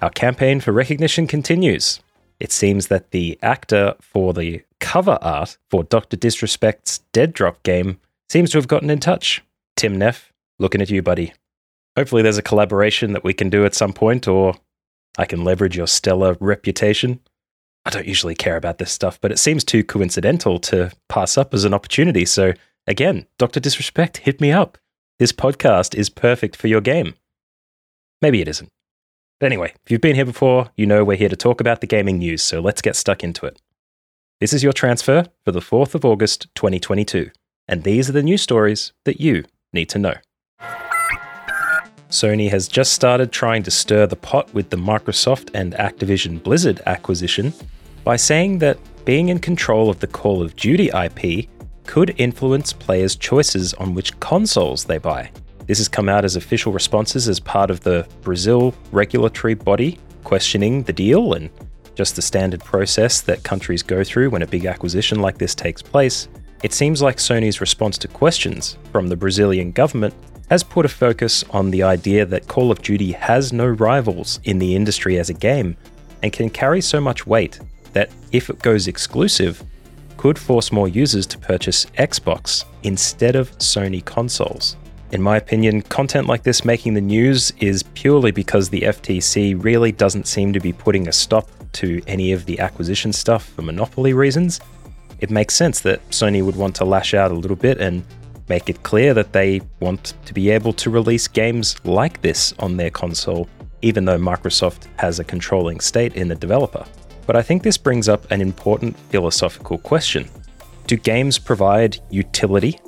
Our campaign for recognition continues. It seems that the actor for the cover art for Dr. Disrespect's Dead Drop game seems to have gotten in touch. Tim Neff, looking at you, buddy. Hopefully, there's a collaboration that we can do at some point, or I can leverage your stellar reputation. I don't usually care about this stuff, but it seems too coincidental to pass up as an opportunity. So, again, Dr. Disrespect, hit me up. This podcast is perfect for your game. Maybe it isn't. But anyway, if you've been here before, you know we're here to talk about the gaming news, so let's get stuck into it. This is your transfer for the 4th of August 2022, and these are the news stories that you need to know. Sony has just started trying to stir the pot with the Microsoft and Activision Blizzard acquisition by saying that being in control of the Call of Duty IP could influence players' choices on which consoles they buy. This has come out as official responses as part of the Brazil regulatory body questioning the deal and just the standard process that countries go through when a big acquisition like this takes place. It seems like Sony's response to questions from the Brazilian government has put a focus on the idea that Call of Duty has no rivals in the industry as a game and can carry so much weight that if it goes exclusive, could force more users to purchase Xbox instead of Sony consoles. In my opinion, content like this making the news is purely because the FTC really doesn't seem to be putting a stop to any of the acquisition stuff for monopoly reasons. It makes sense that Sony would want to lash out a little bit and make it clear that they want to be able to release games like this on their console, even though Microsoft has a controlling state in the developer. But I think this brings up an important philosophical question Do games provide utility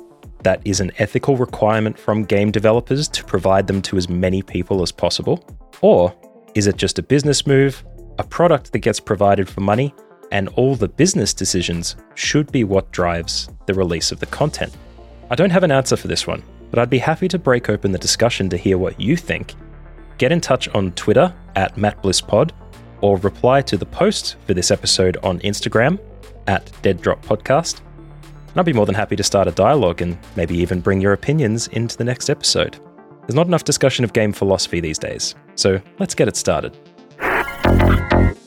that is an ethical requirement from game developers to provide them to as many people as possible? Or is it just a business move, a product that gets provided for money, and all the business decisions should be what drives the release of the content? I don't have an answer for this one, but I'd be happy to break open the discussion to hear what you think. Get in touch on Twitter at MattBlissPod or reply to the post for this episode on Instagram at Dead Drop Podcast. And I'd be more than happy to start a dialogue and maybe even bring your opinions into the next episode. There's not enough discussion of game philosophy these days, so let's get it started.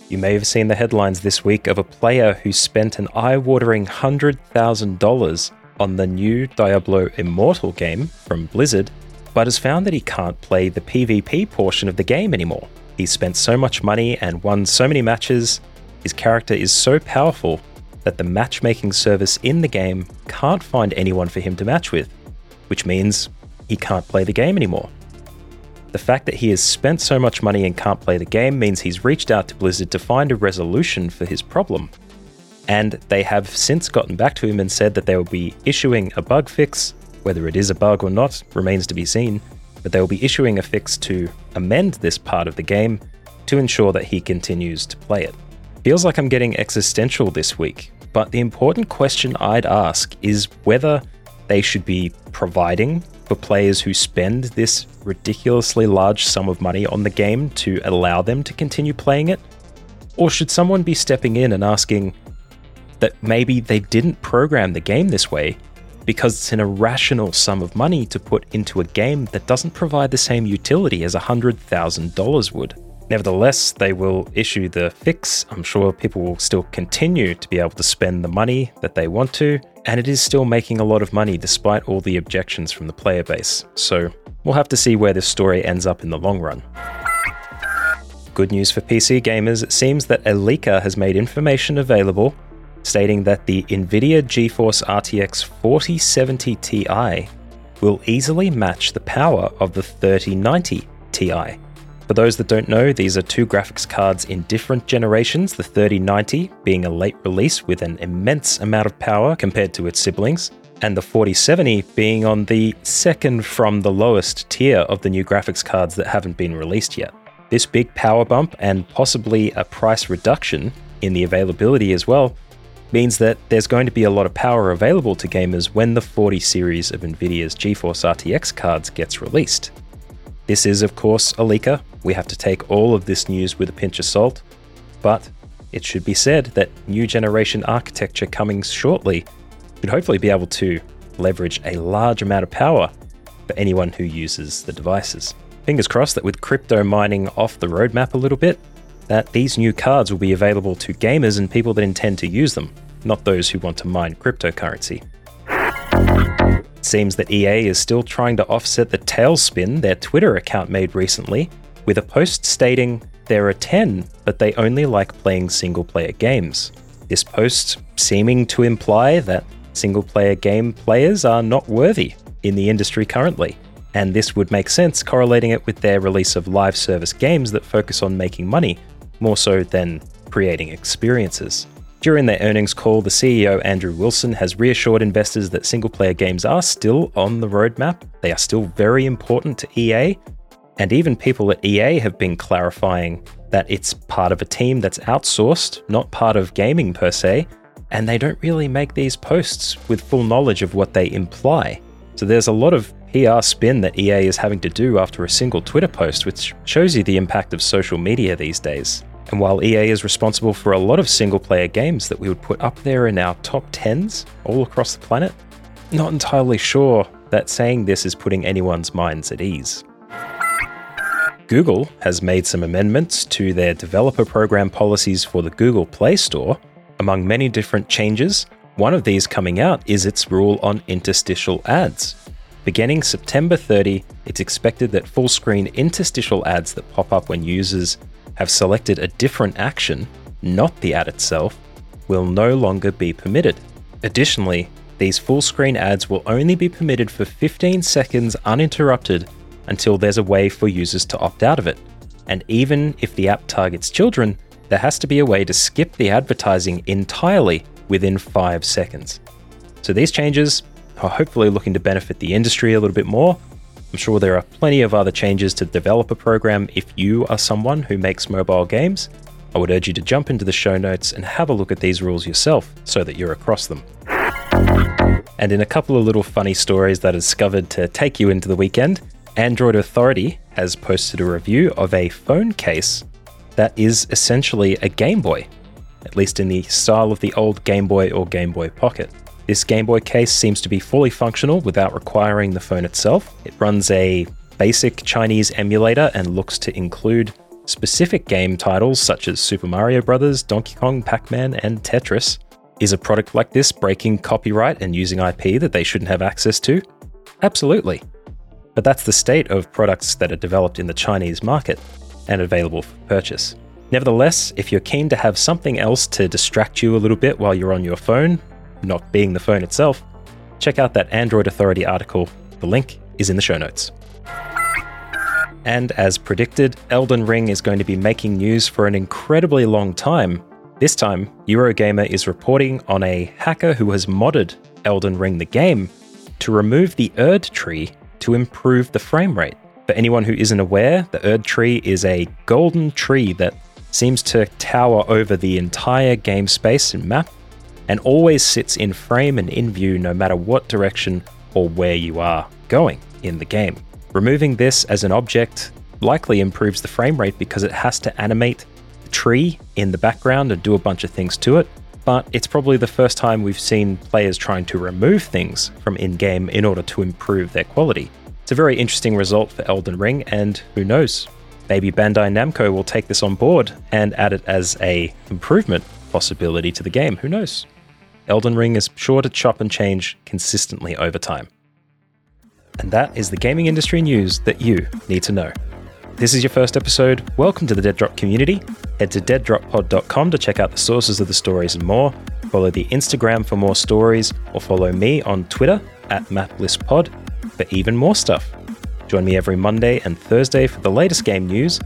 You may have seen the headlines this week of a player who spent an eye watering $100,000 on the new Diablo Immortal game from Blizzard, but has found that he can't play the PvP portion of the game anymore. He spent so much money and won so many matches, his character is so powerful that the matchmaking service in the game can't find anyone for him to match with, which means he can't play the game anymore. The fact that he has spent so much money and can't play the game means he's reached out to Blizzard to find a resolution for his problem. And they have since gotten back to him and said that they will be issuing a bug fix. Whether it is a bug or not remains to be seen, but they will be issuing a fix to amend this part of the game to ensure that he continues to play it. Feels like I'm getting existential this week, but the important question I'd ask is whether they should be providing for players who spend this ridiculously large sum of money on the game to allow them to continue playing it? Or should someone be stepping in and asking, that maybe they didn't program the game this way because it's an irrational sum of money to put into a game that doesn't provide the same utility as $100,000 would. Nevertheless, they will issue the fix. I'm sure people will still continue to be able to spend the money that they want to, and it is still making a lot of money despite all the objections from the player base. So we'll have to see where this story ends up in the long run. Good news for PC gamers, it seems that a leaker has made information available stating that the NVIDIA GeForce RTX 4070 Ti will easily match the power of the 3090 Ti. For those that don't know, these are two graphics cards in different generations, the 3090 being a late release with an immense amount of power compared to its siblings, and the 4070 being on the second from the lowest tier of the new graphics cards that haven't been released yet. This big power bump and possibly a price reduction in the availability as well means that there's going to be a lot of power available to gamers when the 40 series of Nvidia's GeForce RTX cards gets released. This is, of course, a leaker. We have to take all of this news with a pinch of salt, but it should be said that new generation architecture coming shortly should hopefully be able to leverage a large amount of power for anyone who uses the devices. Fingers crossed that with crypto mining off the roadmap a little bit, that these new cards will be available to gamers and people that intend to use them, not those who want to mine cryptocurrency. It seems that EA is still trying to offset the tailspin their Twitter account made recently with a post stating there are 10, but they only like playing single player games. This post seeming to imply that single player game players are not worthy in the industry currently. And this would make sense correlating it with their release of live service games that focus on making money more so than creating experiences. During their earnings call, the CEO Andrew Wilson has reassured investors that single player games are still on the roadmap. They are still very important to EA. And even people at EA have been clarifying that it's part of a team that's outsourced, not part of gaming per se, and they don't really make these posts with full knowledge of what they imply. So there's a lot of PR spin that EA is having to do after a single Twitter post, which shows you the impact of social media these days. And while EA is responsible for a lot of single player games that we would put up there in our top 10s all across the planet, not entirely sure that saying this is putting anyone's minds at ease. Google has made some amendments to their developer program policies for the Google Play Store. Among many different changes, one of these coming out is its rule on interstitial ads. Beginning September 30, it's expected that full screen interstitial ads that pop up when users have selected a different action, not the ad itself, will no longer be permitted. Additionally, these full screen ads will only be permitted for 15 seconds uninterrupted until there's a way for users to opt out of it. And even if the app targets children, there has to be a way to skip the advertising entirely within 5 seconds. So these changes are hopefully looking to benefit the industry a little bit more. I'm sure there are plenty of other changes to the developer program if you are someone who makes mobile games. I would urge you to jump into the show notes and have a look at these rules yourself so that you're across them. And in a couple of little funny stories that I discovered to take you into the weekend, Android Authority has posted a review of a phone case that is essentially a Game Boy, at least in the style of the old Game Boy or Game Boy Pocket. This Game Boy case seems to be fully functional without requiring the phone itself. It runs a basic Chinese emulator and looks to include specific game titles such as Super Mario Bros., Donkey Kong, Pac-Man, and Tetris. Is a product like this breaking copyright and using IP that they shouldn't have access to? Absolutely. But that's the state of products that are developed in the Chinese market and available for purchase. Nevertheless, if you're keen to have something else to distract you a little bit while you're on your phone, not being the phone itself, check out that Android Authority article. The link is in the show notes. And as predicted, Elden Ring is going to be making news for an incredibly long time. This time, Eurogamer is reporting on a hacker who has modded Elden Ring the game to remove the Erd tree to improve the frame rate. For anyone who isn't aware, the Erd tree is a golden tree that seems to tower over the entire game space and map and always sits in frame and in view no matter what direction or where you are going in the game. Removing this as an object likely improves the frame rate because it has to animate the tree in the background and do a bunch of things to it. But it's probably the first time we've seen players trying to remove things from in game in order to improve their quality. It's a very interesting result for Elden Ring, and who knows, maybe Bandai Namco will take this on board and add it as a improvement possibility to the game. Who knows? Elden Ring is sure to chop and change consistently over time. And that is the gaming industry news that you need to know. This is your first episode. Welcome to the Dead Drop community. Head to deaddroppod.com to check out the sources of the stories and more. Follow the Instagram for more stories, or follow me on Twitter at MattBlissPod for even more stuff. Join me every Monday and Thursday for the latest game news.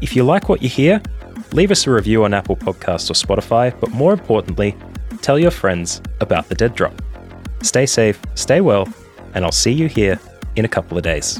If you like what you hear, leave us a review on Apple Podcasts or Spotify, but more importantly, tell your friends about the dead drop. Stay safe, stay well, and I'll see you here in a couple of days.